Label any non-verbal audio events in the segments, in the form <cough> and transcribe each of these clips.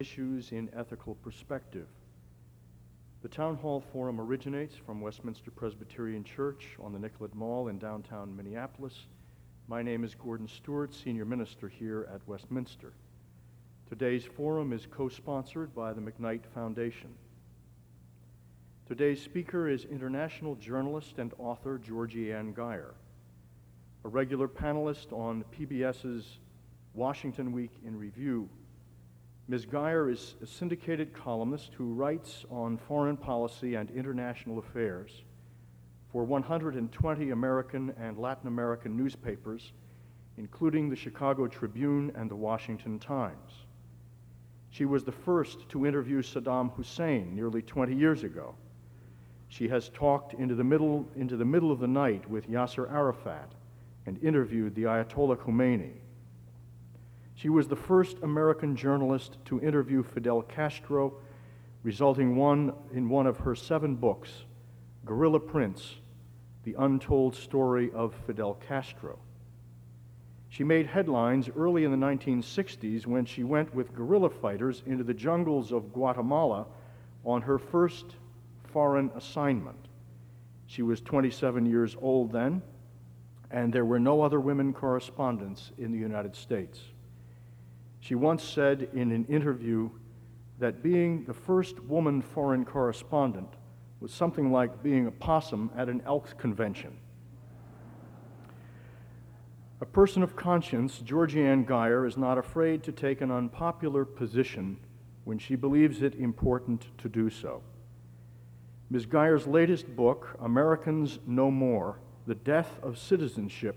issues in ethical perspective. The Town Hall Forum originates from Westminster Presbyterian Church on the Nicollet Mall in downtown Minneapolis. My name is Gordon Stewart, Senior Minister here at Westminster. Today's forum is co sponsored by the McKnight Foundation. Today's speaker is international journalist and author Georgie Ann Geyer, a regular panelist on PBS's Washington Week in Review Ms. Geyer is a syndicated columnist who writes on foreign policy and international affairs for 120 American and Latin American newspapers, including the Chicago Tribune and the Washington Times. She was the first to interview Saddam Hussein nearly 20 years ago. She has talked into the middle, into the middle of the night with Yasser Arafat and interviewed the Ayatollah Khomeini. She was the first American journalist to interview Fidel Castro, resulting one, in one of her seven books, Guerrilla Prince The Untold Story of Fidel Castro. She made headlines early in the 1960s when she went with guerrilla fighters into the jungles of Guatemala on her first foreign assignment. She was 27 years old then, and there were no other women correspondents in the United States. She once said in an interview that being the first woman foreign correspondent was something like being a possum at an Elks convention. A person of conscience, Georgie Ann Geyer is not afraid to take an unpopular position when she believes it important to do so. Ms. Geyer's latest book, Americans No More The Death of Citizenship,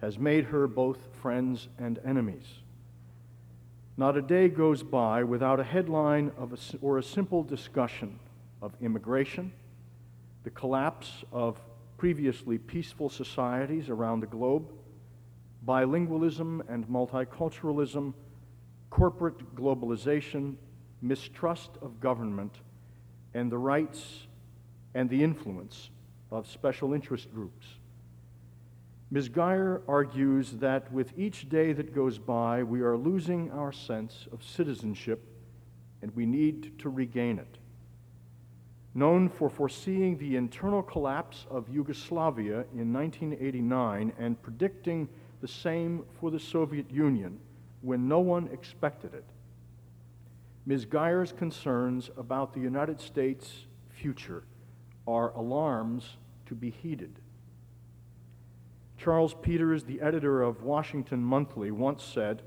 has made her both friends and enemies. Not a day goes by without a headline of a, or a simple discussion of immigration, the collapse of previously peaceful societies around the globe, bilingualism and multiculturalism, corporate globalization, mistrust of government, and the rights and the influence of special interest groups. Ms. Geyer argues that with each day that goes by, we are losing our sense of citizenship and we need to regain it. Known for foreseeing the internal collapse of Yugoslavia in 1989 and predicting the same for the Soviet Union when no one expected it, Ms. Geyer's concerns about the United States' future are alarms to be heeded. Charles Peters, the editor of Washington Monthly, once said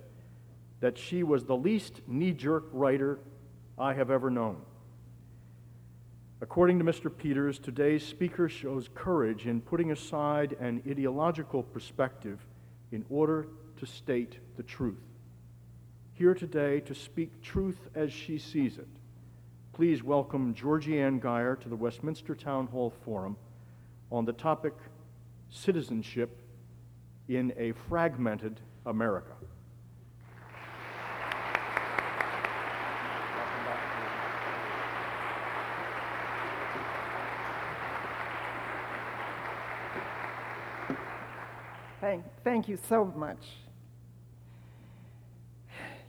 that she was the least knee jerk writer I have ever known. According to Mr. Peters, today's speaker shows courage in putting aside an ideological perspective in order to state the truth. Here today to speak truth as she sees it, please welcome Georgie Ann Geyer to the Westminster Town Hall Forum on the topic Citizenship in a fragmented America. Thank, thank you so much.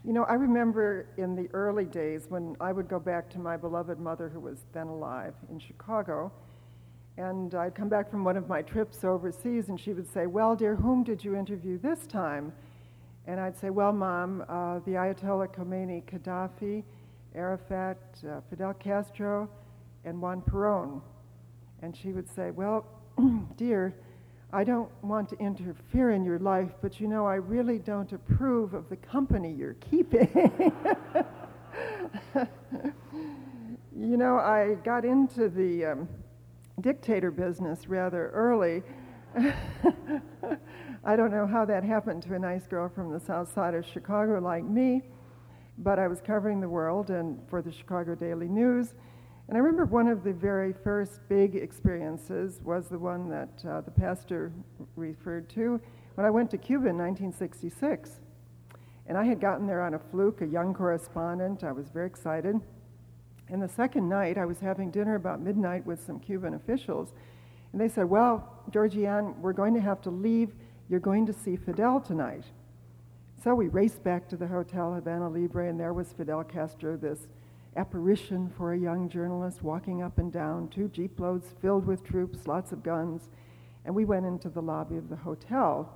You know, I remember in the early days when I would go back to my beloved mother, who was then alive in Chicago, and I'd come back from one of my trips overseas, and she would say, Well, dear, whom did you interview this time? And I'd say, Well, Mom, uh, the Ayatollah Khomeini, Gaddafi, Arafat, uh, Fidel Castro, and Juan Perón. And she would say, Well, <clears throat> dear, I don't want to interfere in your life, but you know, I really don't approve of the company you're keeping. <laughs> you know, I got into the um, dictator business rather early. <laughs> I don't know how that happened to a nice girl from the south side of Chicago like me, but I was covering the world and for the Chicago Daily News. And I remember one of the very first big experiences was the one that uh, the pastor referred to when I went to Cuba in 1966. And I had gotten there on a fluke, a young correspondent. I was very excited. And the second night, I was having dinner about midnight with some Cuban officials, and they said, Well, Georgie Ann, we're going to have to leave. You're going to see Fidel tonight. So we raced back to the Hotel Havana Libre, and there was Fidel Castro, this apparition for a young journalist walking up and down, two jeep loads filled with troops, lots of guns. And we went into the lobby of the hotel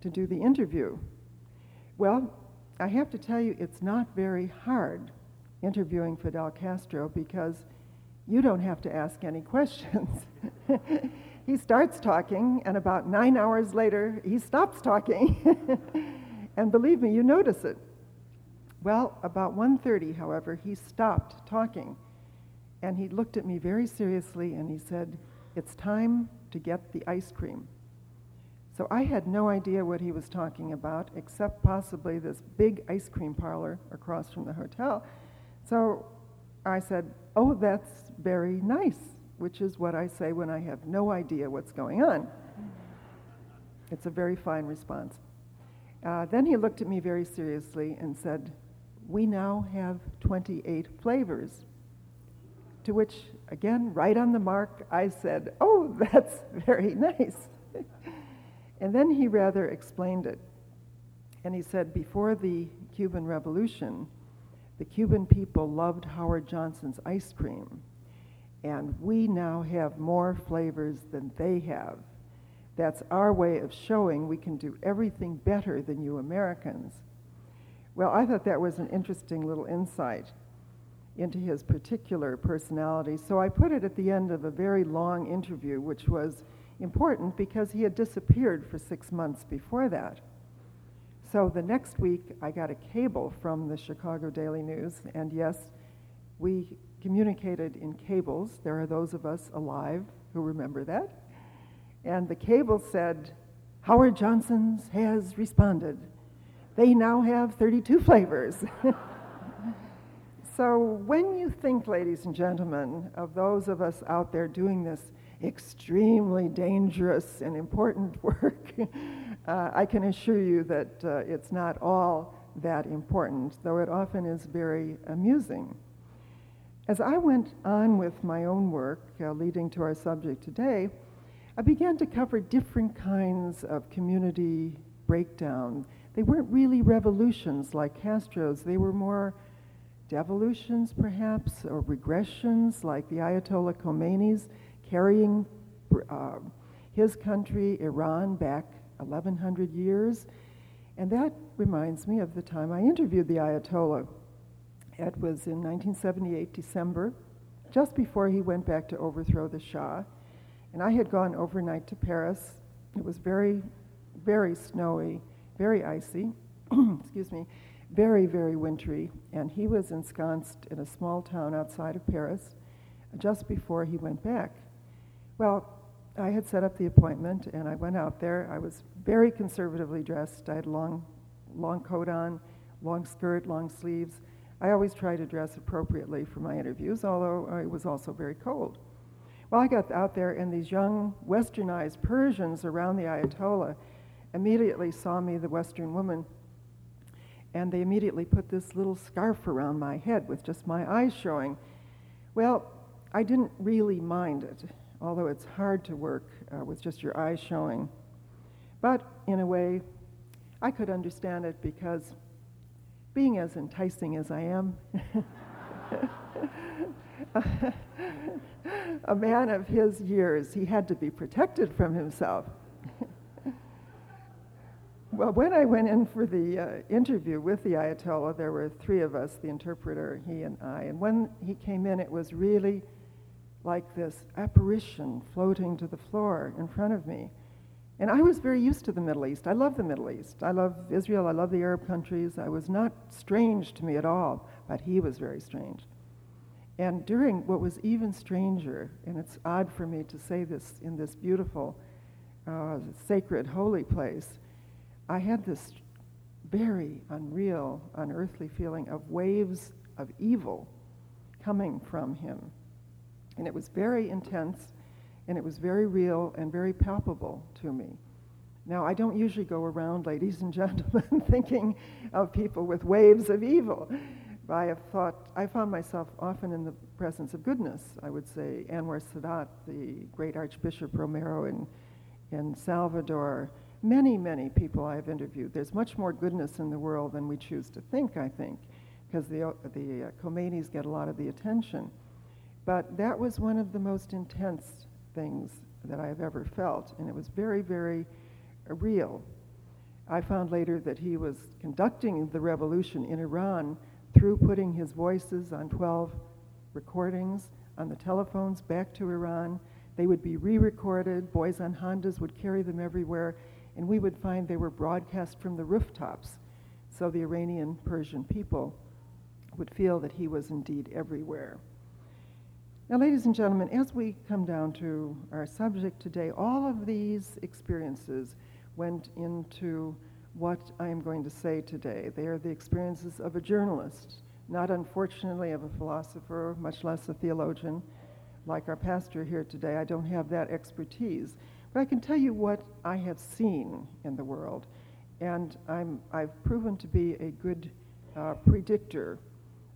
to do the interview. Well, I have to tell you, it's not very hard interviewing Fidel Castro because you don't have to ask any questions. <laughs> he starts talking, and about nine hours later, he stops talking. <laughs> and believe me, you notice it. Well, about 1:30, however, he stopped talking, and he looked at me very seriously and he said, "It's time to get the ice cream." So I had no idea what he was talking about, except possibly this big ice cream parlor across from the hotel. So I said, Oh, that's very nice, which is what I say when I have no idea what's going on. It's a very fine response. Uh, then he looked at me very seriously and said, We now have 28 flavors. To which, again, right on the mark, I said, Oh, <laughs> that's very nice. And then he rather explained it. And he said, before the Cuban Revolution, the Cuban people loved Howard Johnson's ice cream. And we now have more flavors than they have. That's our way of showing we can do everything better than you Americans. Well, I thought that was an interesting little insight into his particular personality. So I put it at the end of a very long interview, which was important because he had disappeared for six months before that. So the next week, I got a cable from the Chicago Daily News, and yes, we communicated in cables. There are those of us alive who remember that. And the cable said, Howard Johnson's has responded. They now have 32 flavors. <laughs> so when you think, ladies and gentlemen, of those of us out there doing this extremely dangerous and important <laughs> work, uh, I can assure you that uh, it's not all that important, though it often is very amusing. As I went on with my own work, uh, leading to our subject today, I began to cover different kinds of community breakdown. They weren't really revolutions like Castro's, they were more devolutions, perhaps, or regressions like the Ayatollah Khomeini's carrying uh, his country, Iran, back 1,100 years. And that reminds me of the time I interviewed the Ayatollah. It was in 1978, December, just before he went back to overthrow the Shah. And I had gone overnight to Paris. It was very, very snowy, very icy, <clears throat> excuse me, very, very wintry. And he was ensconced in a small town outside of Paris just before he went back. Well, I had set up the appointment and I went out there. I was very conservatively dressed. I had long, long coat on, long skirt, long sleeves. I always try to dress appropriately for my interviews, although it was also very cold. Well, I got out there, and these young westernized Persians around the Ayatollah immediately saw me, the Western woman, and they immediately put this little scarf around my head with just my eyes showing. Well, I didn't really mind it although it's hard to work uh, with just your eyes showing. But in a way, I could understand it because being as enticing as I am, <laughs> a man of his years, he had to be protected from himself. <laughs> well, when I went in for the uh, interview with the Ayatollah, there were three of us the interpreter, he, and I. And when he came in, it was really like this apparition floating to the floor in front of me. And I was very used to the Middle East. I love the Middle East. I love Israel. I love the Arab countries. I was not strange to me at all, but he was very strange. And during what was even stranger, and it's odd for me to say this in this beautiful, uh, sacred, holy place, I had this very unreal, unearthly feeling of waves of evil coming from him. And it was very intense, and it was very real and very palpable to me. Now, I don't usually go around, ladies and gentlemen, <laughs> thinking of people with waves of evil. I have thought, I found myself often in the presence of goodness. I would say Anwar Sadat, the great Archbishop Romero in, in Salvador, many, many people I've interviewed. There's much more goodness in the world than we choose to think, I think, because the, the uh, Khomeinis get a lot of the attention. But that was one of the most intense things that I've ever felt, and it was very, very real. I found later that he was conducting the revolution in Iran through putting his voices on 12 recordings on the telephones back to Iran. They would be re recorded, boys on Hondas would carry them everywhere, and we would find they were broadcast from the rooftops. So the Iranian Persian people would feel that he was indeed everywhere. Now, ladies and gentlemen, as we come down to our subject today, all of these experiences went into what I am going to say today. They are the experiences of a journalist, not unfortunately of a philosopher, much less a theologian. Like our pastor here today, I don't have that expertise. But I can tell you what I have seen in the world. And I'm, I've proven to be a good uh, predictor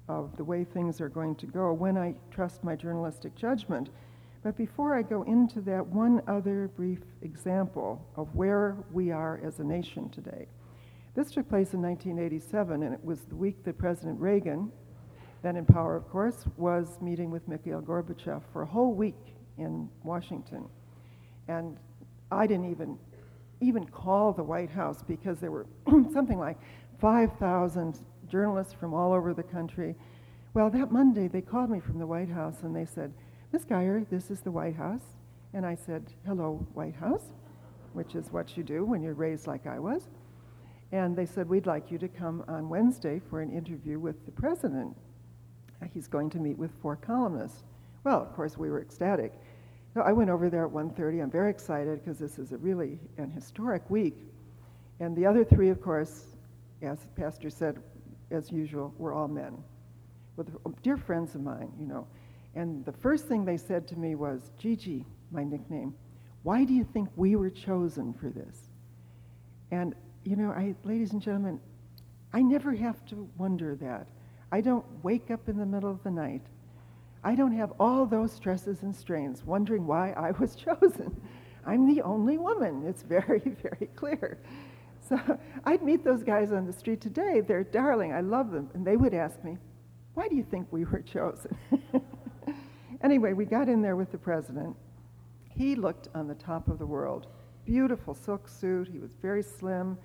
of the way things are going to go when I trust my journalistic judgment. But before I go into that, one other brief example of where we are as a nation today. This took place in 1987, and it was the week that President Reagan, then in power, of course, was meeting with Mikhail Gorbachev for a whole week in Washington. And I didn't even even call the White House because there were <clears throat> something like 5,000 journalists from all over the country. Well, that Monday they called me from the White House and they said, Miss Geyer, this is the White House. And I said, Hello, White House, which is what you do when you're raised like I was. And they said, We'd like you to come on Wednesday for an interview with the president. He's going to meet with four columnists. Well, of course, we were ecstatic. So I went over there at 1.30. I'm very excited because this is a really an historic week. And the other three, of course, as the pastor said, as usual, were all men. With uh, dear friends of mine, you know. And the first thing they said to me was, Gigi, my nickname, why do you think we were chosen for this? And, you know, I, ladies and gentlemen, I never have to wonder that. I don't wake up in the middle of the night I don't have all those stresses and strains wondering why I was <laughs> chosen. I'm the only woman. It's very, <laughs> very clear. So <laughs> I'd meet those guys on the street today. They're darling. I love them. And they would ask me, why do you think we were <laughs> chosen? <laughs> anyway, we got in there with the president. He looked on the top of the world. Beautiful silk suit. He was very slim.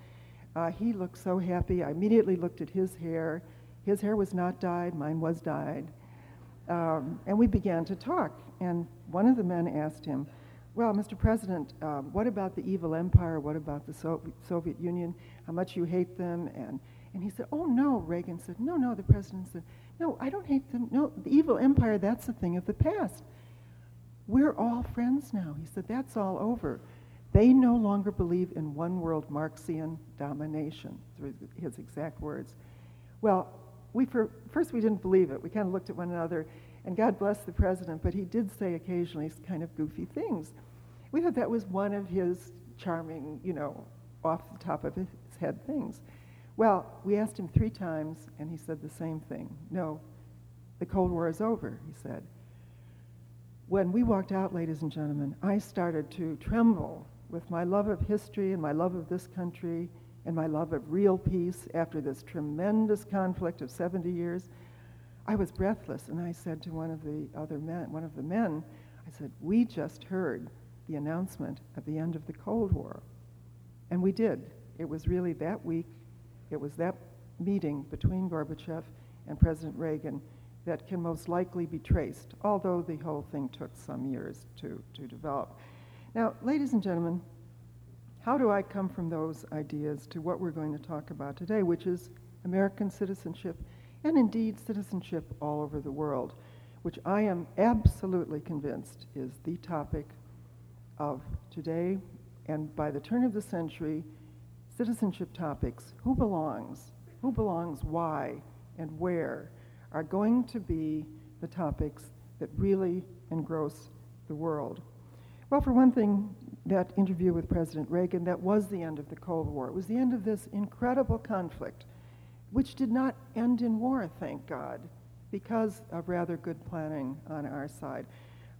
Uh, he looked so happy. I immediately looked at his hair. His hair was not dyed, mine was dyed. Um, and we began to talk. And one of the men asked him, Well, Mr. President, um, what about the evil empire? What about the so- Soviet Union? How much you hate them? And, and he said, Oh, no. Reagan said, No, no. The president said, No, I don't hate them. No, the evil empire, that's a thing of the past. We're all friends now. He said, That's all over. They no longer believe in one world Marxian domination, through his exact words. Well, we first we didn't believe it. We kind of looked at one another, and God bless the president, but he did say occasionally kind of goofy things. We thought that was one of his charming, you know, off the top of his head things. Well, we asked him three times, and he said the same thing. No, the Cold War is over, he said. When we walked out, ladies and gentlemen, I started to tremble with my love of history and my love of this country and my love of real peace after this tremendous conflict of 70 years, I was breathless. And I said to one of the other men, one of the men, I said, We just heard the announcement of the end of the Cold War. And we did. It was really that week, it was that meeting between Gorbachev and President Reagan that can most likely be traced, although the whole thing took some years to, to develop. Now, ladies and gentlemen, how do I come from those ideas to what we're going to talk about today, which is American citizenship and indeed citizenship all over the world, which I am absolutely convinced is the topic of today and by the turn of the century, citizenship topics, who belongs, who belongs, why, and where, are going to be the topics that really engross the world. Well, for one thing, that interview with President Reagan, that was the end of the Cold War. It was the end of this incredible conflict, which did not end in war, thank God, because of rather good planning on our side.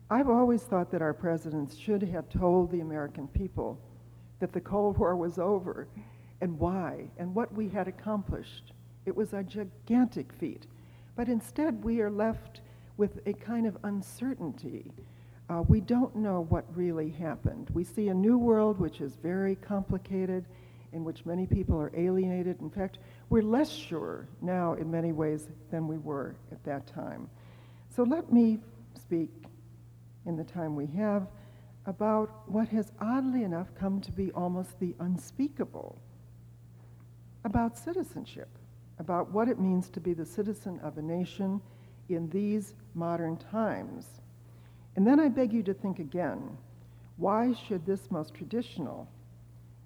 I've always thought that our presidents should have told the American people that the Cold War was over and why and what we had accomplished. It was a gigantic feat. But instead, we are left with a kind of uncertainty. Uh, we don't know what really happened. We see a new world which is very complicated, in which many people are alienated. In fact, we're less sure now in many ways than we were at that time. So let me speak in the time we have about what has oddly enough come to be almost the unspeakable about citizenship, about what it means to be the citizen of a nation in these modern times. And then I beg you to think again why should this most traditional,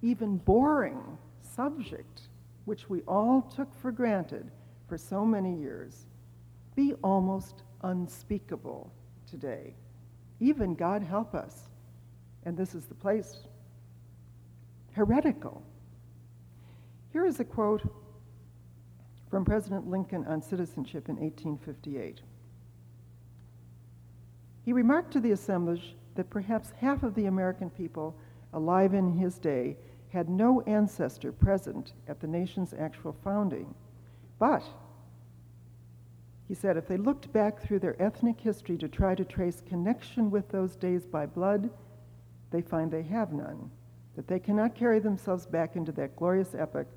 even boring subject, which we all took for granted for so many years, be almost unspeakable today? Even God help us, and this is the place, heretical. Here is a quote from President Lincoln on citizenship in 1858. He remarked to the assemblage that perhaps half of the American people alive in his day had no ancestor present at the nation's actual founding. But, he said, if they looked back through their ethnic history to try to trace connection with those days by blood, they find they have none, that they cannot carry themselves back into that glorious epoch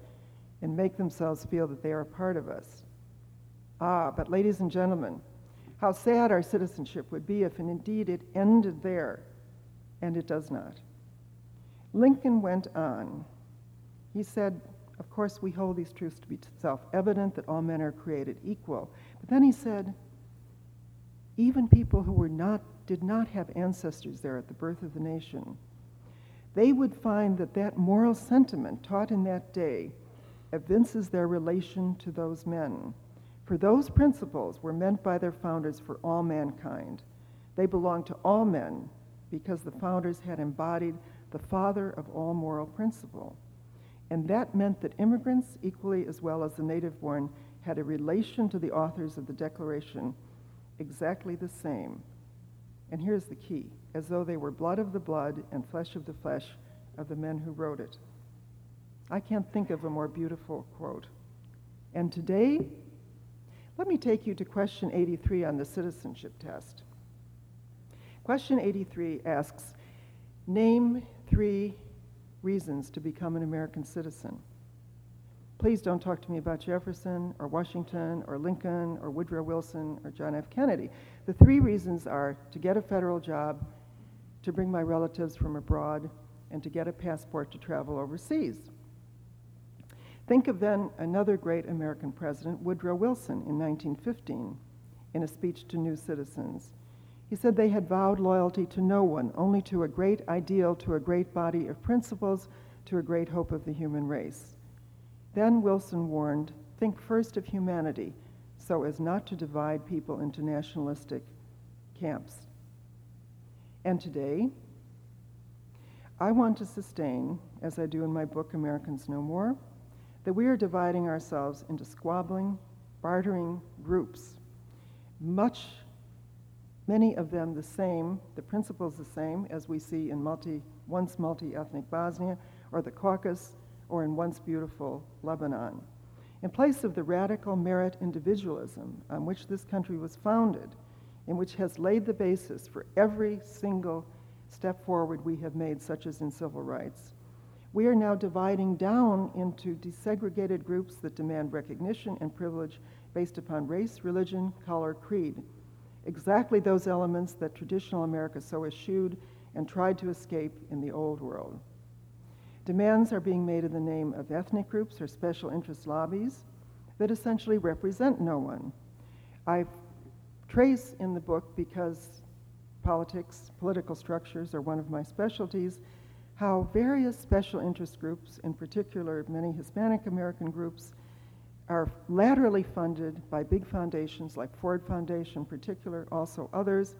and make themselves feel that they are a part of us. Ah, but ladies and gentlemen, how sad our citizenship would be if and indeed it ended there, and it does not. Lincoln went on. He said, Of course, we hold these truths to be self evident that all men are created equal. But then he said, Even people who were not, did not have ancestors there at the birth of the nation, they would find that that moral sentiment taught in that day evinces their relation to those men. For those principles were meant by their founders for all mankind. They belong to all men because the founders had embodied the father of all moral principle. And that meant that immigrants, equally as well as the native born, had a relation to the authors of the Declaration exactly the same. And here's the key as though they were blood of the blood and flesh of the flesh of the men who wrote it. I can't think of a more beautiful quote. And today, let me take you to question 83 on the citizenship test. Question 83 asks Name three reasons to become an American citizen. Please don't talk to me about Jefferson or Washington or Lincoln or Woodrow Wilson or John F. Kennedy. The three reasons are to get a federal job, to bring my relatives from abroad, and to get a passport to travel overseas. Think of then another great American president, Woodrow Wilson, in 1915, in a speech to new citizens. He said they had vowed loyalty to no one, only to a great ideal, to a great body of principles, to a great hope of the human race. Then Wilson warned think first of humanity so as not to divide people into nationalistic camps. And today, I want to sustain, as I do in my book, Americans No More, that we are dividing ourselves into squabbling, bartering groups, much, many of them the same, the principles the same as we see in multi, once multi-ethnic Bosnia or the Caucasus or in once beautiful Lebanon. In place of the radical merit individualism on which this country was founded, and which has laid the basis for every single step forward we have made, such as in civil rights, we are now dividing down into desegregated groups that demand recognition and privilege based upon race, religion, color, creed. Exactly those elements that traditional America so eschewed and tried to escape in the old world. Demands are being made in the name of ethnic groups or special interest lobbies that essentially represent no one. I trace in the book, because politics, political structures are one of my specialties, how various special interest groups, in particular many Hispanic American groups, are laterally funded by big foundations like Ford Foundation in particular, also others,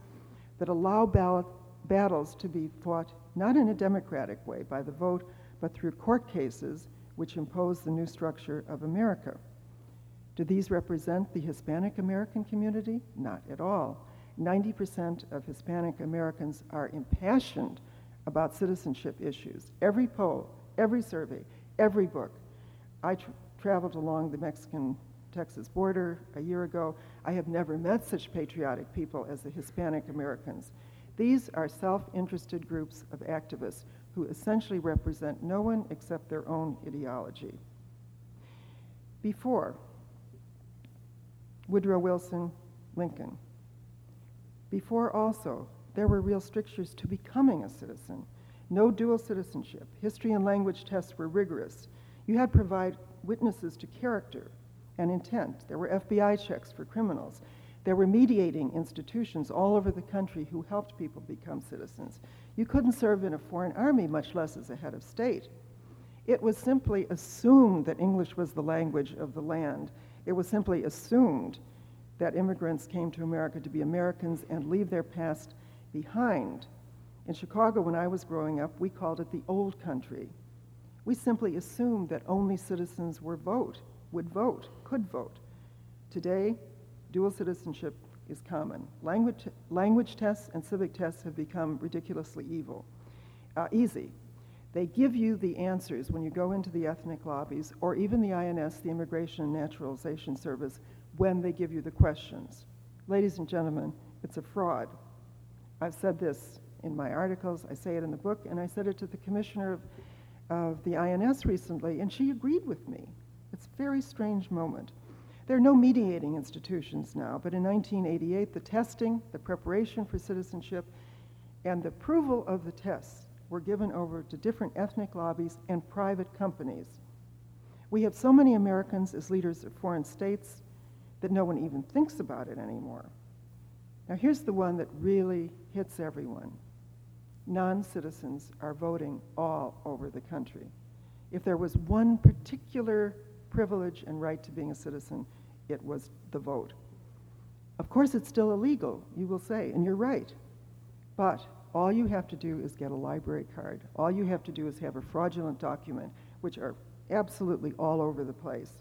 that allow ballot, battles to be fought not in a democratic way by the vote, but through court cases which impose the new structure of America. Do these represent the Hispanic American community? Not at all. 90% of Hispanic Americans are impassioned about citizenship issues. Every poll, every survey, every book. I traveled along the Mexican Texas border a year ago. I have never met such patriotic people as the Hispanic Americans. These are self interested groups of activists who essentially represent no one except their own ideology. Before Woodrow Wilson, Lincoln, before also, there were real strictures to becoming a citizen. No dual citizenship. History and language tests were rigorous. You had provide witnesses to character and intent. There were FBI checks for criminals. There were mediating institutions all over the country who helped people become citizens. You couldn't serve in a foreign army, much less as a head of state. It was simply assumed that English was the language of the land. It was simply assumed that immigrants came to America to be Americans and leave their past behind. In Chicago, when I was growing up, we called it the old country. We simply assumed that only citizens were vote, would vote, could vote. Today, dual citizenship is common. Language, language tests and civic tests have become ridiculously evil, uh, easy. They give you the answers when you go into the ethnic lobbies or even the INS, the Immigration and Naturalization Service, when they give you the questions. Ladies and gentlemen, it's a fraud. I've said this in my articles, I say it in the book, and I said it to the commissioner of, of the INS recently, and she agreed with me. It's a very strange moment. There are no mediating institutions now, but in 1988, the testing, the preparation for citizenship, and the approval of the tests were given over to different ethnic lobbies and private companies. We have so many Americans as leaders of foreign states that no one even thinks about it anymore. Now, here's the one that really hits everyone non citizens are voting all over the country. If there was one particular privilege and right to being a citizen, it was the vote. Of course, it's still illegal, you will say, and you're right. But all you have to do is get a library card. All you have to do is have a fraudulent document, which are absolutely all over the place.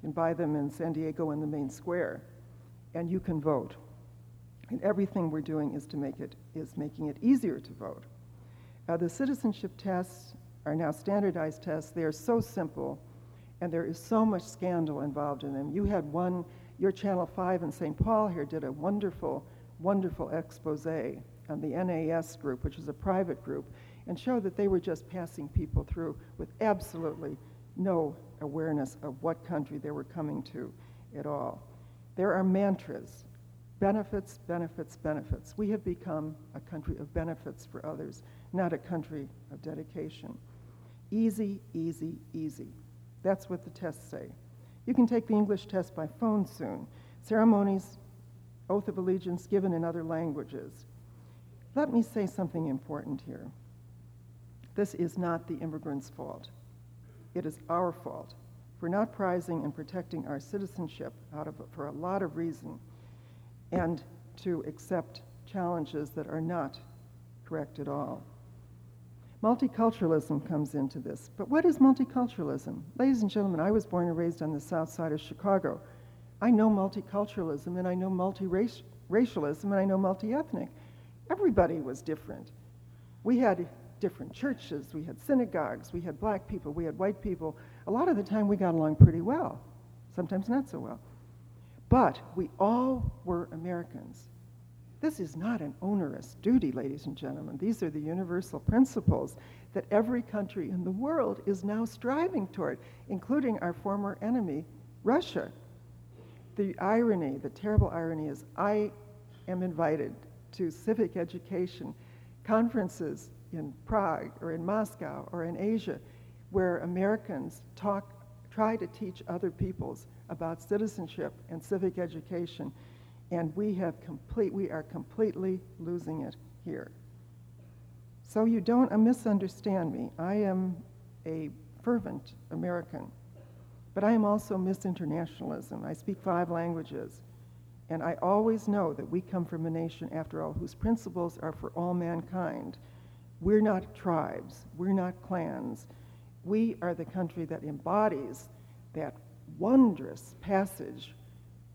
Can buy them in San Diego in the main square, and you can vote. And everything we're doing is to make it is making it easier to vote. Uh, the citizenship tests are now standardized tests. They are so simple, and there is so much scandal involved in them. You had one, your Channel 5 in St. Paul here did a wonderful, wonderful expose on the NAS group, which is a private group, and showed that they were just passing people through with absolutely no awareness of what country they were coming to at all. There are mantras benefits, benefits, benefits. We have become a country of benefits for others, not a country of dedication. Easy, easy, easy. That's what the tests say. You can take the English test by phone soon. Ceremonies, oath of allegiance given in other languages. Let me say something important here. This is not the immigrants' fault. It is our fault for not prizing and protecting our citizenship out of, for a lot of reasons and to accept challenges that are not correct at all. Multiculturalism comes into this. But what is multiculturalism? Ladies and gentlemen, I was born and raised on the south side of Chicago. I know multiculturalism and I know multiracialism and I know multi-ethnic. Everybody was different. We had different churches, we had synagogues, we had black people, we had white people. A lot of the time we got along pretty well, sometimes not so well. But we all were Americans. This is not an onerous duty, ladies and gentlemen. These are the universal principles that every country in the world is now striving toward, including our former enemy, Russia. The irony, the terrible irony is I am invited to civic education conferences in Prague or in Moscow or in Asia where Americans talk, try to teach other peoples about citizenship and civic education, and we have complete we are completely losing it here. So you don't misunderstand me. I am a fervent American, but I am also Miss Internationalism. I speak five languages. And I always know that we come from a nation, after all, whose principles are for all mankind. We're not tribes, we're not clans. We are the country that embodies that wondrous passage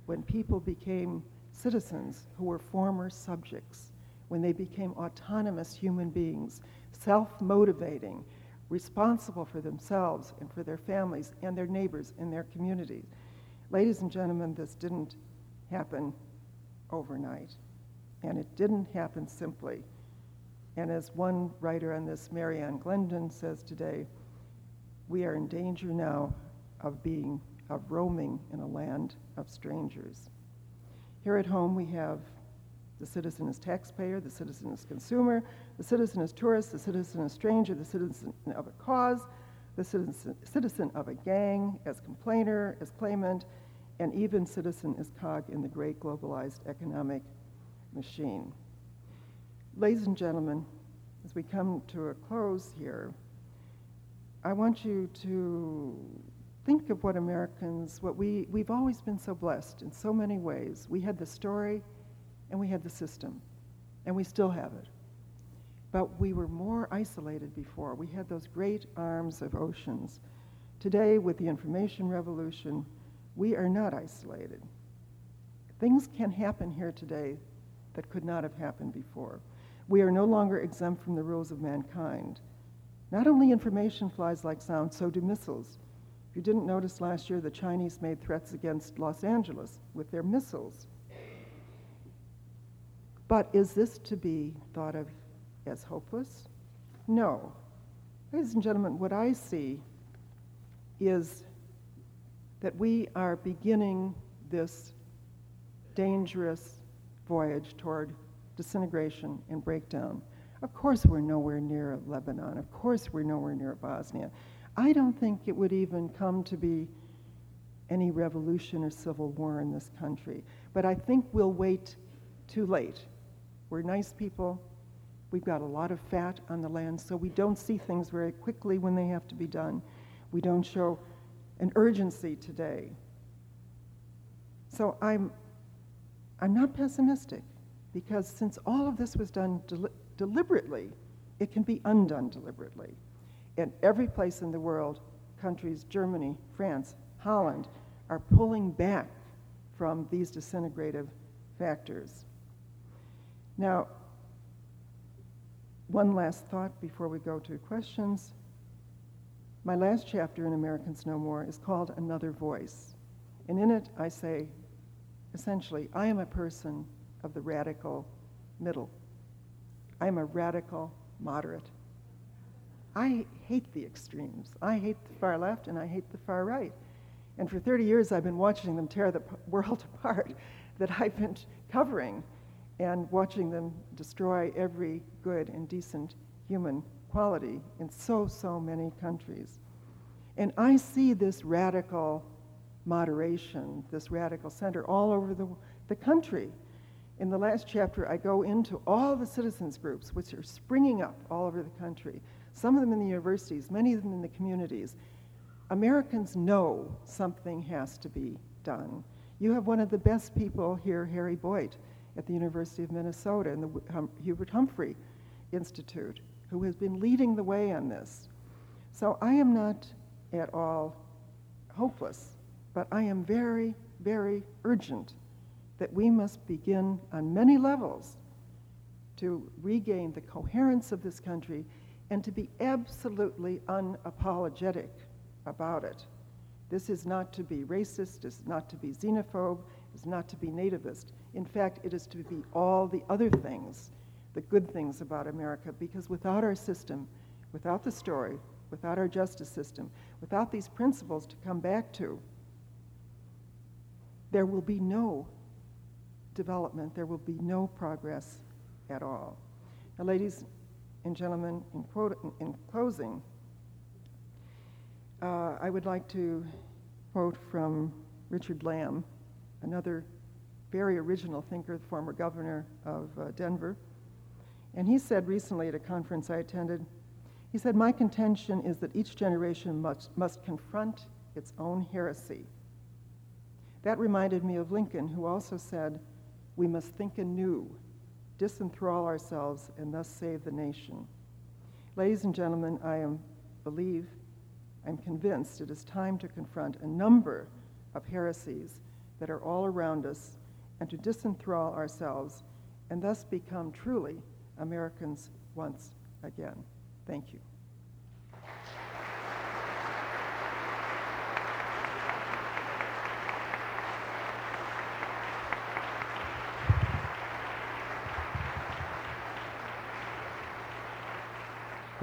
when people became citizens who were former subjects, when they became autonomous human beings, self motivating, responsible for themselves and for their families and their neighbors and their communities. Ladies and gentlemen, this didn't happen overnight, and it didn't happen simply. And as one writer on this, Mary Ann Glendon, says today, we are in danger now of being, of roaming in a land of strangers. Here at home, we have the citizen as taxpayer, the citizen as consumer, the citizen as tourist, the citizen as stranger, the citizen of a cause, the citizen, citizen of a gang, as complainer, as claimant, and even citizen as cog in the great globalized economic machine. Ladies and gentlemen, as we come to a close here, I want you to think of what Americans, what we, we've always been so blessed in so many ways. We had the story, and we had the system, and we still have it. But we were more isolated before. We had those great arms of oceans. Today, with the information revolution, we are not isolated. Things can happen here today that could not have happened before. We are no longer exempt from the rules of mankind. Not only information flies like sound, so do missiles. You didn't notice last year, the Chinese made threats against Los Angeles with their missiles. But is this to be thought of as hopeless? No. Ladies and gentlemen, what I see is that we are beginning this dangerous voyage toward disintegration and breakdown. Of course, we're nowhere near Lebanon. Of course, we're nowhere near Bosnia. I don't think it would even come to be any revolution or civil war in this country. But I think we'll wait too late we're nice people. We've got a lot of fat on the land, so we don't see things very quickly when they have to be done. We don't show an urgency today. So I'm, I'm not pessimistic because since all of this was done del- deliberately, it can be undone deliberately. In every place in the world, countries, Germany, France, Holland, are pulling back from these disintegrative factors. Now, one last thought before we go to questions. My last chapter in Americans No More is called Another Voice. And in it, I say, essentially, I am a person of the radical middle. I am a radical moderate. I hate the extremes. I hate the far left and I hate the far right. And for 30 years, I've been watching them tear the <laughs> world apart that I've been covering and watching them destroy every good and decent human quality in so, so many countries. And I see this radical moderation, this radical center all over the, the country. In the last chapter, I go into all the citizens groups which are springing up all over the country, some of them in the universities, many of them in the communities. Americans know something has to be done. You have one of the best people here, Harry Boyte at the University of Minnesota in the hum, Hubert Humphrey Institute, who has been leading the way on this. So I am not at all hopeless, but I am very, very urgent that we must begin on many levels to regain the coherence of this country and to be absolutely unapologetic about it. This is not to be racist, is not to be xenophobe, is not to be nativist. In fact, it is to be all the other things, the good things about America, because without our system, without the story, without our justice system, without these principles to come back to, there will be no development, there will be no progress at all. Now, ladies and gentlemen, in, quote, in closing, uh, I would like to quote from Richard Lamm, another very original thinker, the former governor of uh, Denver. And he said recently at a conference I attended, he said, My contention is that each generation must, must confront its own heresy. That reminded me of Lincoln, who also said, We must think anew, disenthrall ourselves, and thus save the nation. Ladies and gentlemen, I am, believe, I'm convinced it is time to confront a number of heresies that are all around us and to disenthrall ourselves and thus become truly Americans once again. Thank you.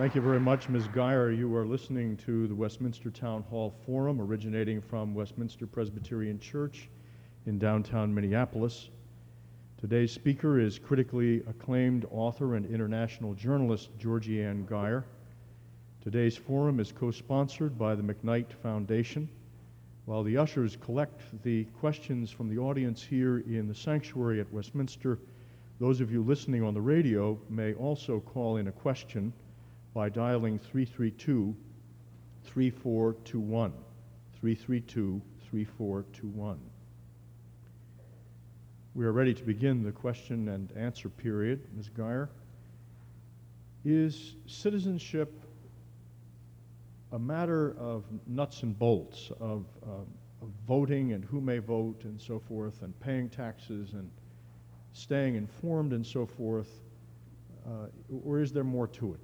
Thank you very much, Ms. Geyer. You are listening to the Westminster Town Hall Forum originating from Westminster Presbyterian Church in downtown Minneapolis. Today's speaker is critically acclaimed author and international journalist Georgie Anne Geyer. Today's forum is co sponsored by the McKnight Foundation. While the ushers collect the questions from the audience here in the sanctuary at Westminster, those of you listening on the radio may also call in a question by dialing 332 3421. 332 3421. We are ready to begin the question and answer period. Ms. Geyer, is citizenship a matter of nuts and bolts, of, uh, of voting and who may vote and so forth, and paying taxes and staying informed and so forth, uh, or is there more to it?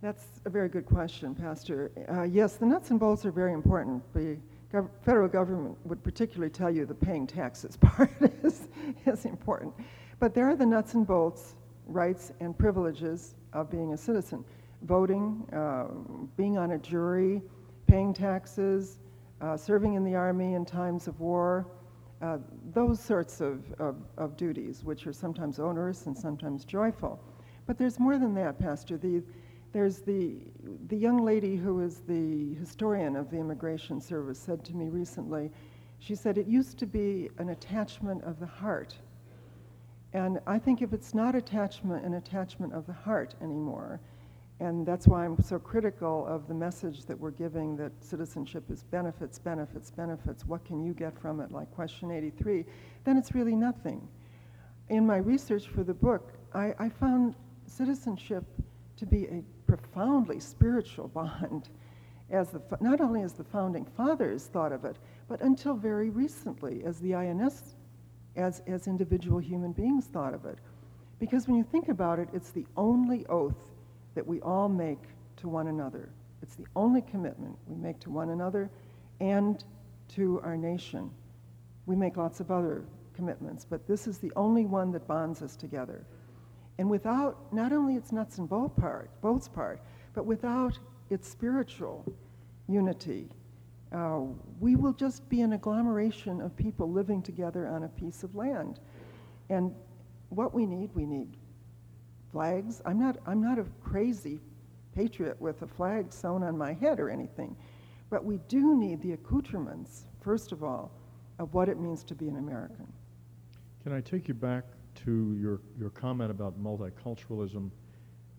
That's a very good question, Pastor. Uh, yes, the nuts and bolts are very important. The gov- federal government would particularly tell you the paying taxes <laughs> part is, is important. But there are the nuts and bolts, rights and privileges of being a citizen voting, uh, being on a jury, paying taxes, uh, serving in the army in times of war, uh, those sorts of, of, of, duties, which are sometimes onerous and sometimes joyful. But there's more than that, Pastor. The, there's the, the young lady who is the historian of the Immigration Service said to me recently, she said, it used to be an attachment of the heart. And I think if it's not attachment, an attachment of the heart anymore, and that's why I'm so critical of the message that we're giving that citizenship is benefits, benefits, benefits. What can you get from it, like question 83? Then it's really nothing. In my research for the book, I, I found citizenship to be a profoundly spiritual bond, <laughs> as the, not only as the founding fathers thought of it, but until very recently, as the INS, as, as individual human beings thought of it. Because when you think about it, it's the only oath that we all make to one another. It's the only commitment we make to one another and to our nation. We make lots of other commitments, but this is the only one that bonds us together. And without not only its nuts and bolts part, bolts part, but without its spiritual unity, uh, we will just be an agglomeration of people living together on a piece of land. And what we need, we need flags. I'm not, I'm not a crazy patriot with a flag sewn on my head or anything, but we do need the accoutrements, first of all, of what it means to be an American. Can I take you back to your, your comment about multiculturalism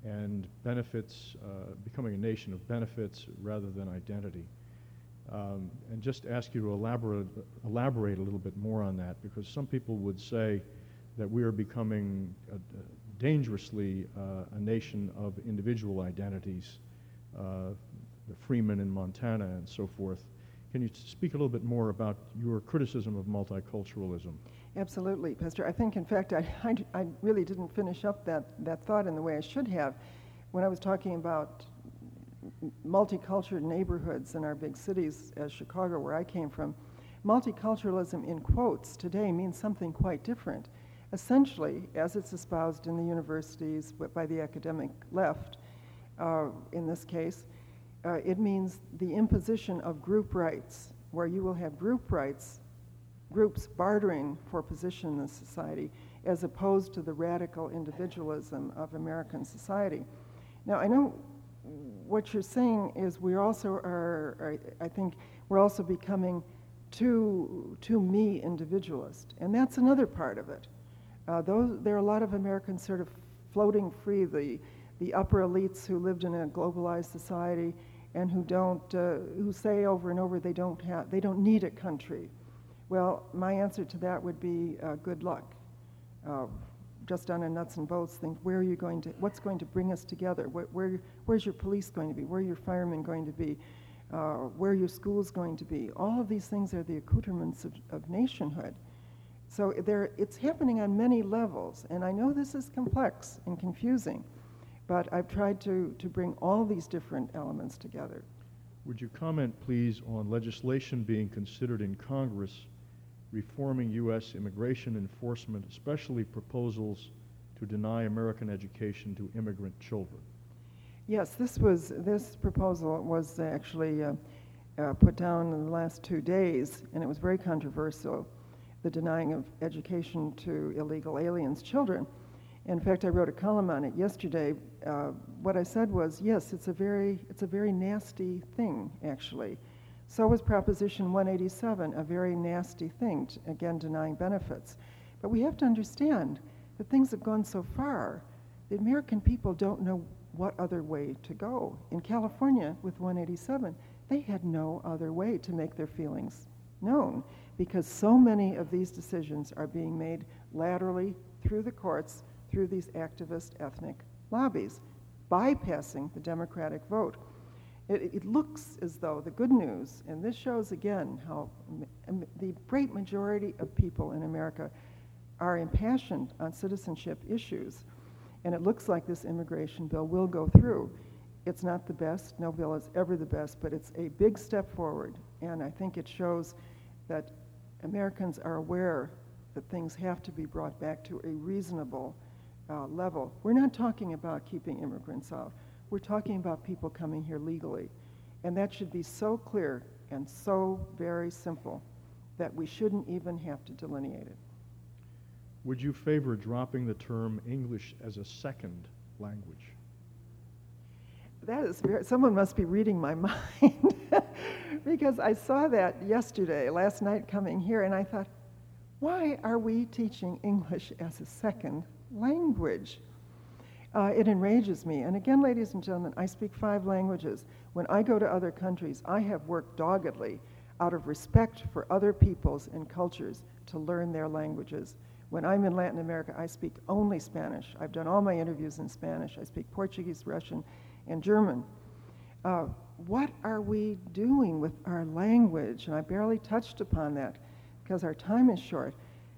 and benefits, uh, becoming a nation of benefits rather than identity? Um, and just ask you to elaborate, elaborate a little bit more on that because some people would say that we are becoming a dangerously uh, a nation of individual identities, uh, the Freemen in Montana and so forth. Can you speak a little bit more about your criticism of multiculturalism? Absolutely, Pastor. I think, in fact, I, I, I, really didn't finish up that, that thought in the way I should have. When I was talking about multicultural neighborhoods in our big cities, as Chicago, where I came from, multiculturalism, in quotes, today means something quite different. Essentially, as it's espoused in the universities by the academic left, uh, in this case, uh, it means the imposition of group rights, where you will have group rights, groups bartering for position in society, as opposed to the radical individualism of American society. Now, I know what you're saying is we also are, I think, we're also becoming too, too me individualist, and that's another part of it. Uh, those, there are a lot of Americans sort of floating free, the, the upper elites who lived in a globalized society and who don't, uh, who say over and over they don't have, they don't need a country. Well, my answer to that would be uh, good luck. Uh, just on a nuts and bolts thing, where are you going to, what's going to bring us together? Where, where where's your police going to be? Where are your firemen going to be? Uh, where are your schools going to be? All of these things are the accoutrements of, of nationhood. So there, it's happening on many levels, and I know this is complex and confusing, But I've tried to, to bring all these different elements together. Would you comment, please, on legislation being considered in Congress reforming U.S. immigration enforcement, especially proposals to deny American education to immigrant children? Yes, this was this proposal was actually uh, uh, put down in the last two days, and it was very controversial. The denying of education to illegal aliens' children. In fact, I wrote a column on it yesterday. Uh, what I said was, yes, it's a very it's a very nasty thing, actually. So was Proposition 187 a very nasty thing, again denying benefits. But we have to understand that things have gone so far. The American people don't know what other way to go. In California, with 187, they had no other way to make their feelings known because so many of these decisions are being made laterally through the courts, through these activist ethnic lobbies, bypassing the democratic vote. It, it, looks as though the good news, and this shows again how the great majority of people in America are impassioned on citizenship issues, and it looks like this immigration bill will go through. It's not the best, no bill is ever the best, but it's a big step forward, and I think it shows that Americans are aware that things have to be brought back to a reasonable uh, level. We're not talking about keeping immigrants out. We're talking about people coming here legally. And that should be so clear and so very simple that we shouldn't even have to delineate it. Would you favor dropping the term English as a second language? That is very, someone must be reading my <laughs> mind <laughs> because I saw that yesterday, last night coming here, and I thought, why are we teaching English as a second language? Uh, it enrages me. And again, ladies and gentlemen, I speak five languages. When I go to other countries, I have worked doggedly out of respect for other peoples and cultures to learn their languages. When I'm in Latin America, I speak only Spanish. I've done all my interviews in Spanish. I speak Portuguese, Russian, and German. Uh, what are we doing with our language? And I barely touched upon that because our time is short.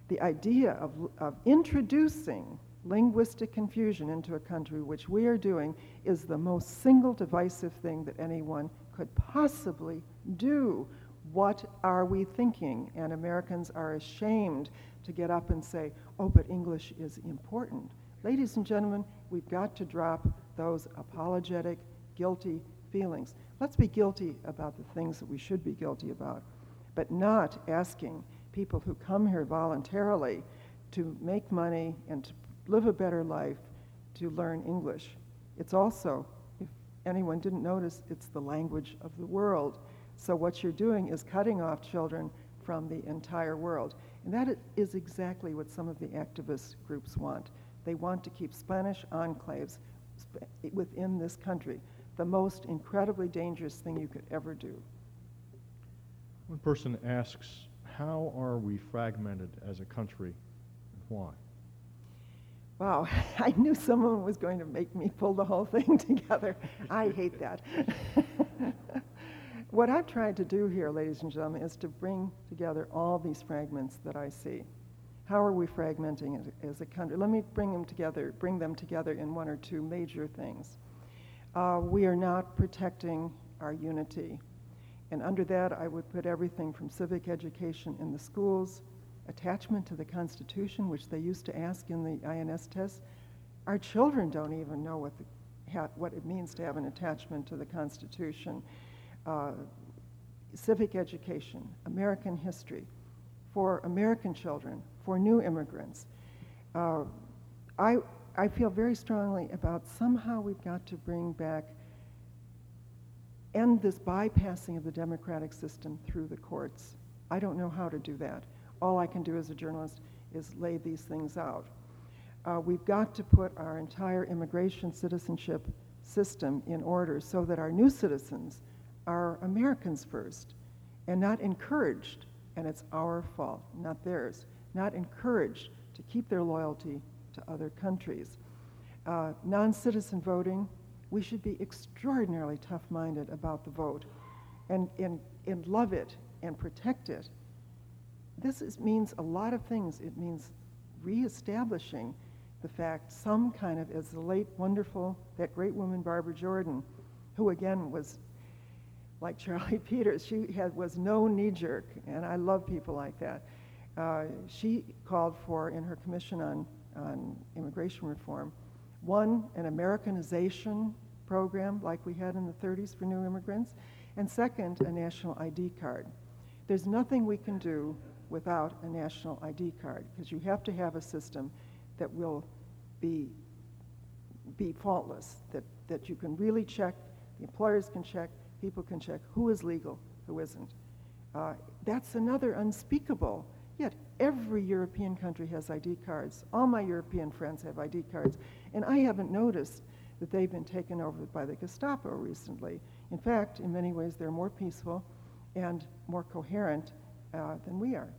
The idea of, of introducing linguistic confusion into a country, which we are doing, is the most single divisive thing that anyone could possibly do. What are we thinking? And Americans are ashamed to get up and say, oh, but English is important. Ladies and gentlemen, we've got to drop those apologetic, guilty feelings. Let's be guilty about the things that we should be guilty about, but not asking people who come here voluntarily to make money and to live a better life to learn English. It's also, if anyone didn't notice, it's the language of the world. So what you're doing is cutting off children from the entire world. And that is exactly what some of the activist groups want. They want to keep Spanish enclaves within this country, the most incredibly dangerous thing you could ever do. One person asks, how are we fragmented as a country and why? Wow, <laughs> I knew someone was going to make me pull the whole thing <laughs> together. I hate that. <laughs> what I've tried to do here, ladies and gentlemen, is to bring together all these fragments that I see. How are we fragmenting as, as a country? Let me bring them together, bring them together in one or two major things. Uh, we are not protecting our unity. And under that, I would put everything from civic education in the schools, attachment to the Constitution, which they used to ask in the INS test. Our children don't even know what, the, what it means to have an attachment to the Constitution. Uh, civic education, American history, for American children, for new immigrants. Uh, I, I feel very strongly about somehow we've got to bring back, end this bypassing of the democratic system through the courts. I don't know how to do that all I can do as a journalist is lay these things out. Uh, we've got to put our entire immigration citizenship system in order so that our new citizens are Americans first and not encouraged, and it's our fault, not theirs, not encouraged to keep their loyalty to other countries. Uh, non citizen voting, we should be extraordinarily tough minded about the vote and, and, and love it and protect it this is, means a lot of things. It means reestablishing the fact some kind of, as the late wonderful, that great woman Barbara Jordan, who again was like Charlie <laughs> Peters, she had, was no knee jerk, and I love people like that. Uh, she called for, in her commission on, on immigration reform, one, an Americanization program like we had in the 30s for new immigrants, and second, a national ID card. There's nothing we can do without a national ID card because you have to have a system that will be, be faultless, that, that you can really check, the employers can check, people can check who is legal, who isn't. Uh, that's another unspeakable. Yet every European country has ID cards. All my European friends have ID cards. And I haven't noticed that they've been taken over by the Gestapo recently. In fact, in many ways, they're more peaceful and more coherent uh, than we are.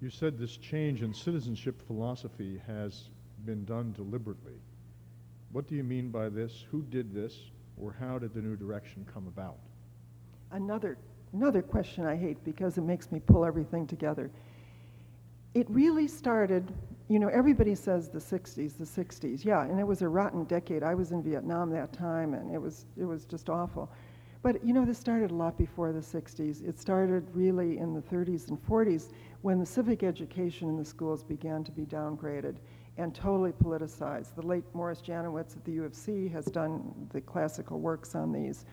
You said this change in citizenship philosophy has been done deliberately. What do you mean by this? Who did this? Or how did the new direction come about? Another, another question I hate because it makes me pull everything together. It really started, you know, everybody says the 60s, the 60s. Yeah, and it was a rotten decade. I was in Vietnam that time, and it was, it was just awful. But, you know, this started a lot before the 60s. It started really in the 30s and 40s when the civic education in the schools began to be downgraded and totally politicized. The late Morris Janowitz at the U of C has done the classical works on these.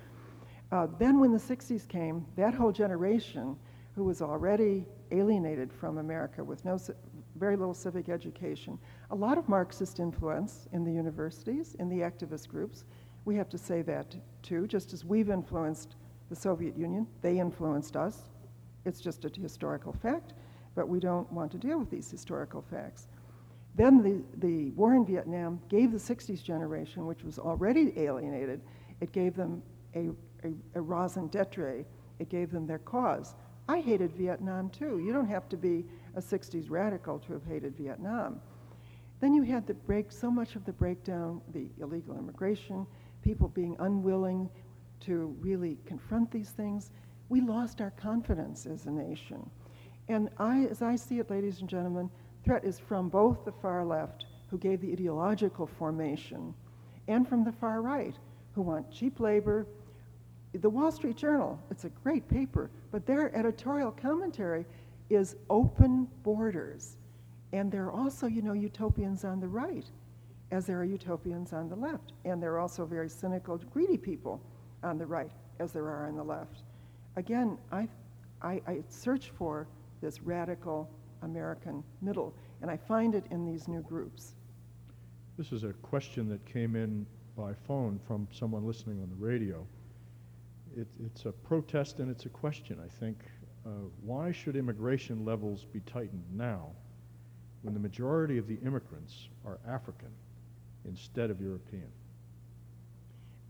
Uh, then, when the 60s came, that whole generation, who was already alienated from America with no, very little civic education, a lot of Marxist influence in the universities, in the activist groups. We have to say that too, just as we've influenced the Soviet Union, they influenced us. It's just a historical fact, but we don't want to deal with these historical facts. Then the, the war in Vietnam gave the 60s generation, which was already alienated, it gave them a, a, a raison d'etre, it gave them their cause. I hated Vietnam too. You don't have to be a 60s radical to have hated Vietnam. Then you had the break, so much of the breakdown, the illegal immigration, people being unwilling to really confront these things. We lost our confidence as a nation. And I, as I see it, ladies and gentlemen, threat is from both the far left, who gave the ideological formation, and from the far right, who want cheap labor. The Wall Street Journal, it's a great paper, but their editorial commentary is open borders. And there are also, you know, utopians on the right, as there are utopians on the left. And there are also very cynical, greedy people on the right, as there are on the left. Again, I, I, I search for this radical American middle. And I find it in these new groups. This is a question that came in by phone from someone listening on the radio. It, it's a protest and it's a question, I think. Uh, why should immigration levels be tightened now when the majority of the immigrants are African instead of European?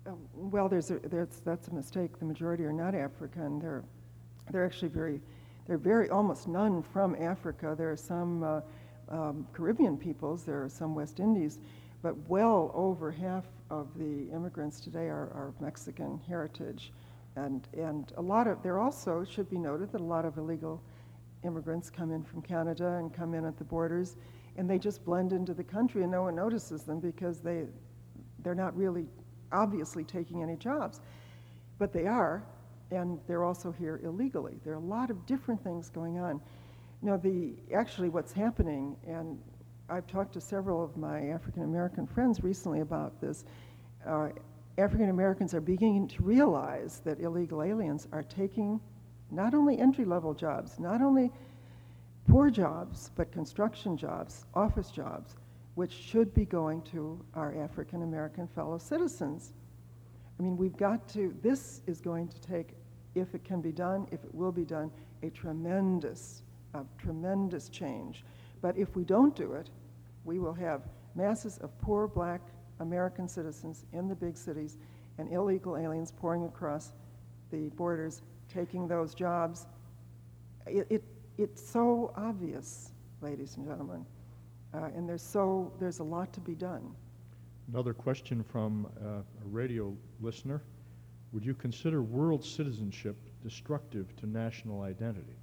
Uh, well, there's a, there's, that's a mistake. The majority are not African. They're, they're actually very there are very almost none from Africa. There are some uh, um, Caribbean peoples, there are some West Indies, but well over half of the immigrants today are, are Mexican heritage. And, and a lot of, there also should be noted that a lot of illegal immigrants come in from Canada and come in at the borders, and they just blend into the country and no one notices them because they, they're not really obviously taking any jobs. But they are, and they're also here illegally. There are a lot of different things going on. Now, the actually what's happening, and I've talked to several of my African American friends recently about this. Uh, African Americans are beginning to realize that illegal aliens are taking not only entry level jobs, not only poor jobs, but construction jobs, office jobs, which should be going to our African American fellow citizens. I mean, we've got to, this is going to take, if it can be done, if it will be done, a tremendous, tremendous change. But if we don't do it, we will have masses of poor black American citizens in the big cities and illegal aliens pouring across the borders, taking those jobs. It, it, it's so obvious, ladies and gentlemen, uh, and there's, so, there's a lot to be done. Another question from uh, a radio listener. Would you consider world citizenship destructive to national identity?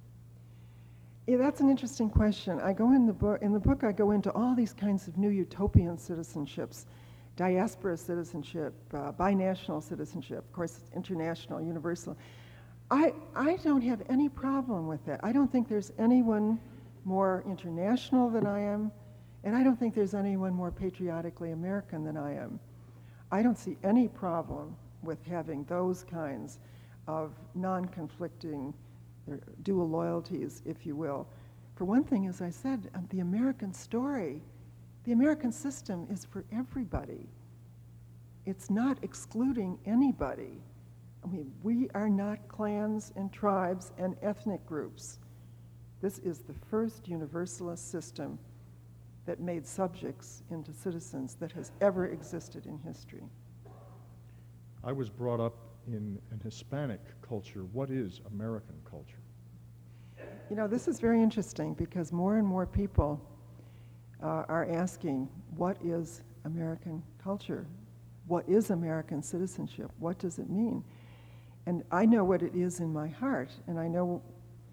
Yeah, that's an interesting question. I go in the book. In the book, I go into all these kinds of new utopian citizenships, diaspora citizenship, uh, binational citizenship, of course, international, universal. I I don't have any problem with that. I don't think there's anyone more international than I am, and I don't think there's anyone more patriotically American than I am. I don't see any problem with having those kinds of non-conflicting dual loyalties, if you will. For one thing, as I said, uh, the American story, the American system is for everybody. It's not excluding anybody. I mean, we are not clans and tribes and ethnic groups. This is the first universalist system that made subjects into citizens that has ever existed in history. I was brought up in an Hispanic culture. What is American culture? You know, this is very interesting because more and more people uh, are asking, what is American culture? What is American citizenship? What does it mean? And I know what it is in my heart, and I know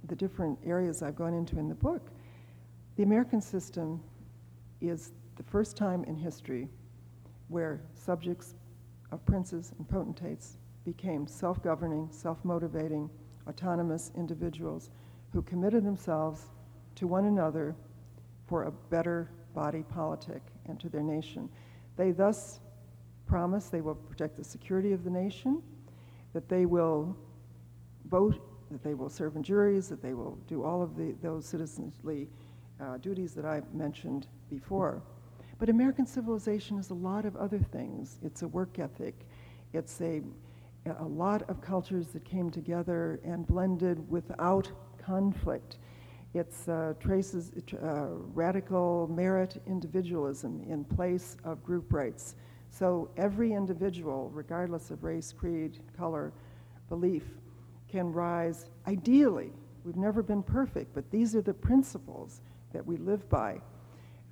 the different areas I've gone into in the book. The American system is the first time in history where subjects of princes and potentates became self governing, self motivating, autonomous individuals who committed themselves to one another for a better body politic and to their nation. They thus promise they will protect the security of the nation, that they will vote, that they will serve in juries, that they will do all of the, those citizenly uh, duties that I mentioned before. But American civilization is a lot of other things. It's a work ethic. It's a, a lot of cultures that came together and blended without conflict. It's uh, traces uh, radical merit individualism in place of group rights. So every individual, regardless of race, creed, color, belief, can rise ideally. We've never been perfect, but these are the principles that we live by.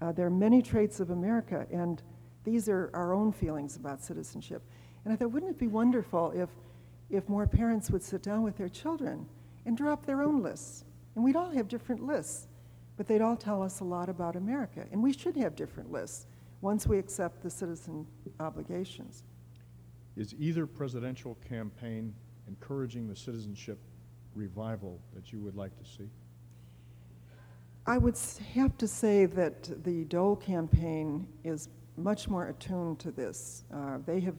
Uh, there are many traits of America, and these are our own feelings about citizenship. And I thought, wouldn't it be wonderful if, if more parents would sit down with their children and draw up their own lists? And we'd all have different lists, but they'd all tell us a lot about America. And we should have different lists once we accept the citizen obligations. Is either presidential campaign encouraging the citizenship revival that you would like to see? I would have to say that the Dole campaign is much more attuned to this. Uh, they have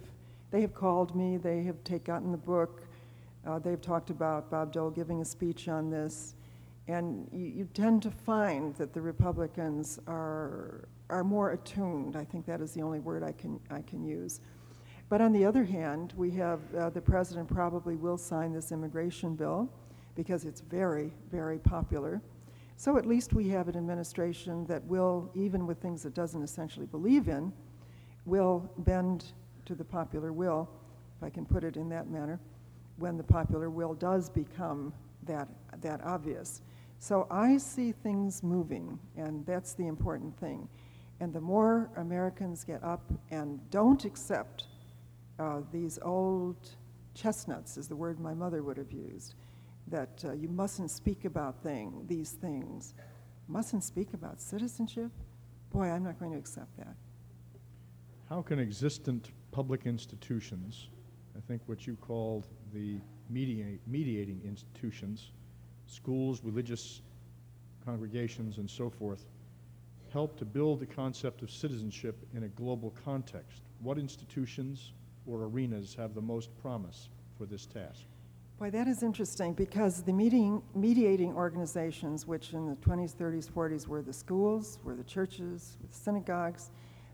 they have called me. They have taken the book. Uh, they've talked about Bob Dole giving a speech on this, and you, you, tend to find that the Republicans are are more attuned. I think that is the only word I can I can use. But on the other hand, we have uh, the president probably will sign this immigration bill because it's very very popular. So at least we have an administration that will, even with things it doesn't essentially believe in, will bend to the popular will, if I can put it in that manner, when the popular will does become that, that obvious. So I see things moving, and that's the important thing. And the more Americans get up and don't accept uh, these old chestnuts, is the word my mother would have used, that uh, you mustn't speak about thing, these things. Mustn't speak about citizenship? Boy, I'm not going to accept that. How can existent public institutions, I think what you called the mediate, mediating institutions, schools, religious congregations, and so forth, help to build the concept of citizenship in a global context? What institutions or arenas have the most promise for this task? Why, that is interesting because the meeting, mediating organizations, which in the 20s, 30s, 40s were the schools, were the churches, the synagogues,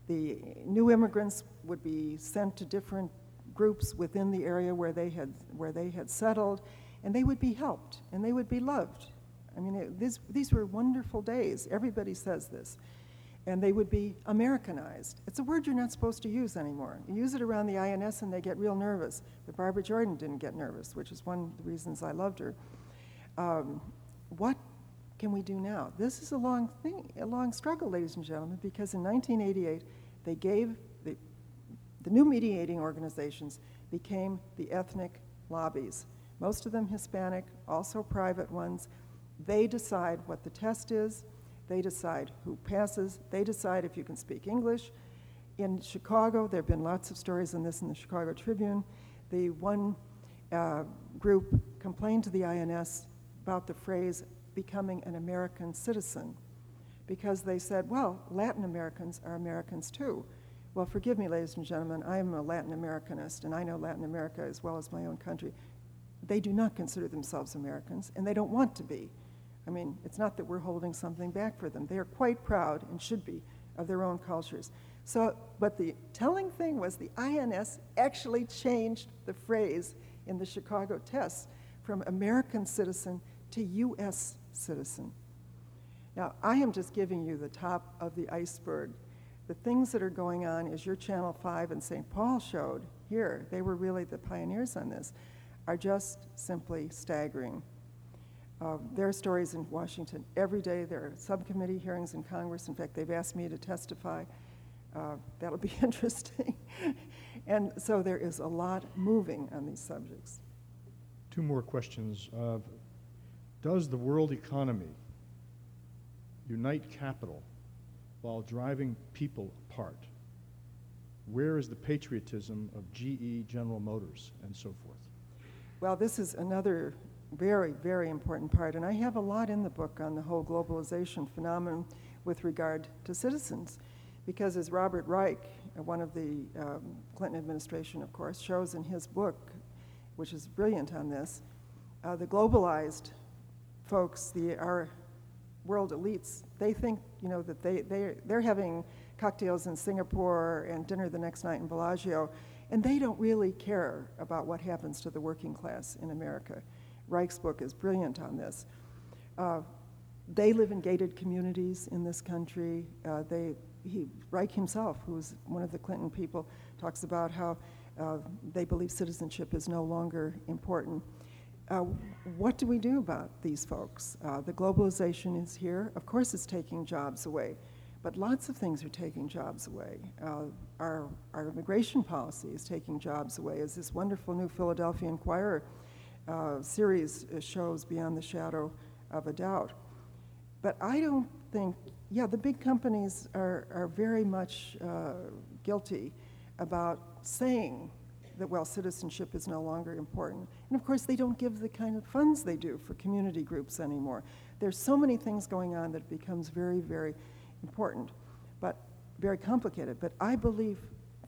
the new immigrants would be sent to different groups within the area where they had, where they had settled, and they would be helped and they would be loved. I mean, it, this, these were wonderful days. Everybody says this and they would be Americanized. It's a word you're not supposed to use anymore. You use it around the INS and they get real nervous. But Barbara Jordan didn't get nervous, which is one of the reasons I loved her. Um, what can we do now? This is a long thing, a long struggle, ladies and gentlemen, because in 1988 they gave the, the new mediating organizations became the ethnic lobbies. Most of them Hispanic, also private ones, They decide what the test is, they decide who passes, they decide if you can speak English. In Chicago, there have been lots of stories on this in the Chicago Tribune. The one uh, group complained to the INS about the phrase becoming an American citizen because they said, well, Latin Americans are Americans too. Well, forgive me, ladies and gentlemen, I am a Latin Americanist, and I know Latin America as well as my own country. They do not consider themselves Americans, and they don't want to be. I mean, it's not that we're holding something back for them. They are quite proud, and should be, of their own cultures. So, but the telling thing was the INS actually changed the phrase in the Chicago tests from American citizen to U.S. citizen. Now, I am just giving you the top of the iceberg. The things that are going on, as your Channel 5 and St. Paul showed here, they were really the pioneers on this, are just simply staggering. Uh, there are stories in Washington every day. There are subcommittee hearings in Congress. In fact, they've asked me to testify. Uh, that'll be <laughs> interesting. and so there is a lot moving on these subjects. Two more questions. Uh, does the world economy unite capital while driving people apart? Where is the patriotism of GE, General Motors, and so forth? Well, this is another very, very important part, and I have a lot in the book on the whole globalization phenomenon with regard to citizens, because as Robert Reich, uh, one of the um, Clinton administration, of course, shows in his book, which is brilliant on this, uh, the globalized folks, the, our world elites, they think, you know, that they, they, they're having cocktails in Singapore and dinner the next night in Bellagio, and they don't really care about what happens to the working class in America. Reich's book is brilliant on this. Uh, they live in gated communities in this country. Uh, they, he, Reich himself, who was one of the Clinton people, talks about how uh, they believe citizenship is no longer important. Uh, what do we do about these folks? Uh, the globalization is here. Of course, it's taking jobs away, but lots of things are taking jobs away. Uh, our, our immigration policy is taking jobs away, as this wonderful new Philadelphia Inquirer uh, series shows beyond the shadow of a doubt. But I don't think, yeah, the big companies are, are very much uh, guilty about saying that, well, citizenship is no longer important. And of course, they don't give the kind of funds they do for community groups anymore. There's so many things going on that becomes very, very important, but very complicated. But I believe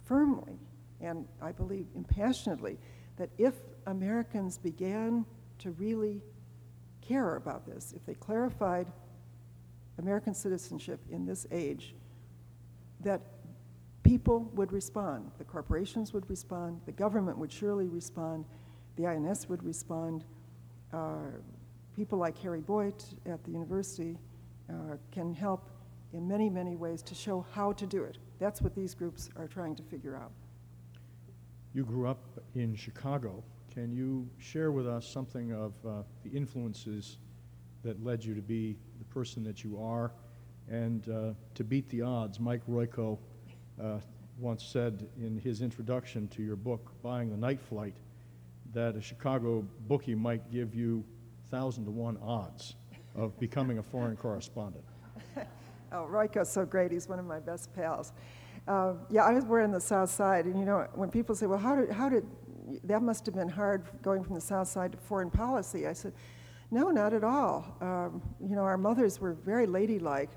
firmly, and I believe impassionately, that if Americans began to really care about this, if they clarified American citizenship in this age, that people would respond. The corporations would respond. The government would surely respond. The INS would respond. Uh, people like Harry Boyte at the university uh, can help in many, many ways to show how to do it. That's what these groups are trying to figure out. You grew up in Chicago. Can you share with us something of uh, the influences that led you to be the person that you are and uh, to beat the odds? Mike Royko uh, once said in his introduction to your book, Buying the Night Flight, that a Chicago bookie might give you 1,000 to 1 odds of becoming a foreign correspondent. <laughs> oh, Royko's so great. He's one of my best pals. Uh, yeah, I was born in the South Side, and you know, when people say, well, how did, how did, that must have been hard going from the South Side to foreign policy, I said, no, not at all. Um, you know, our mothers were very ladylike.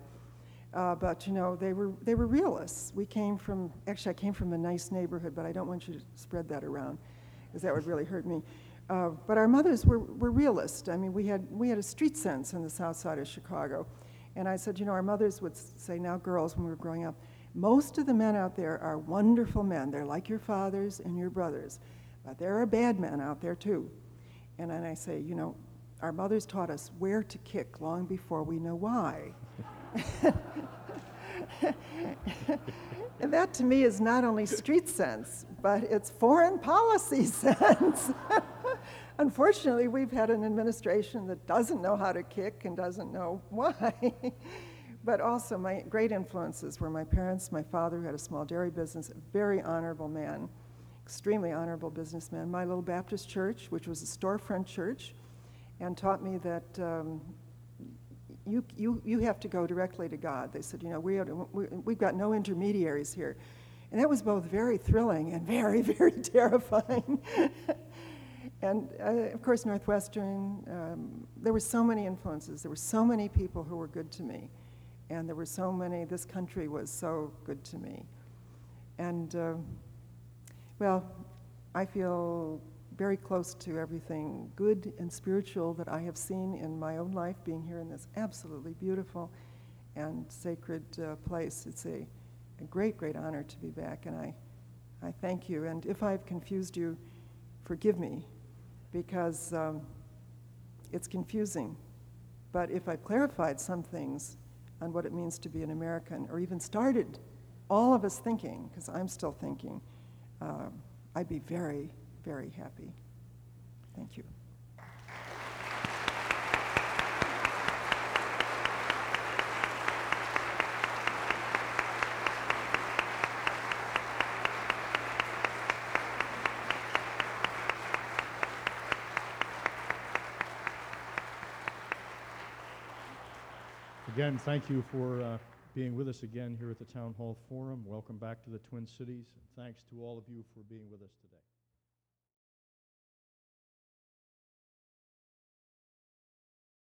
Uh, but you know, they were they were realists. We came from actually, I came from a nice neighborhood, but I don't want you to spread that around, because that would really hurt me. Uh, but our mothers were, were realists. I mean, we had we had a street sense in the South Side of Chicago, and I said, you know, our mothers would say, now girls, when we were growing up, most of the men out there are wonderful men. They're like your fathers and your brothers, but there are bad men out there too. And then I say, you know, our mothers taught us where to kick long before we know why. and that to me is not only street sense, but it's foreign policy <laughs> sense. Unfortunately, we've had an administration that doesn't know how to kick and doesn't know <laughs> why. but also, my great influences were my parents, my father, who had a small dairy business, a very honorable man, extremely honorable businessman. My little Baptist church, which was a storefront church, and taught me that um, you, you, you have to go directly to God. They said, you know, we, we, we've got no intermediaries here. And that was both very thrilling and very, <laughs> very terrifying. and uh, of course, Northwestern, um, there were so many influences. There were so many people who were good to me. And there were so many, this country was so good to me. And, uh, well, I feel very close to everything good and spiritual that I have seen in my own life being here in this absolutely beautiful and sacred uh, place. It's a, a great, great honor to be back, and I, I thank you. And if I've confused you, forgive me, because um, it's confusing. But if I've clarified some things on what it means to be an American, or even started all of us thinking, because I'm still thinking, um, I'd be very, very happy. Thank you. Again, thank you for uh, being with us again here at the Town Hall Forum. Welcome back to the Twin Cities. Thanks to all of you for being with us today.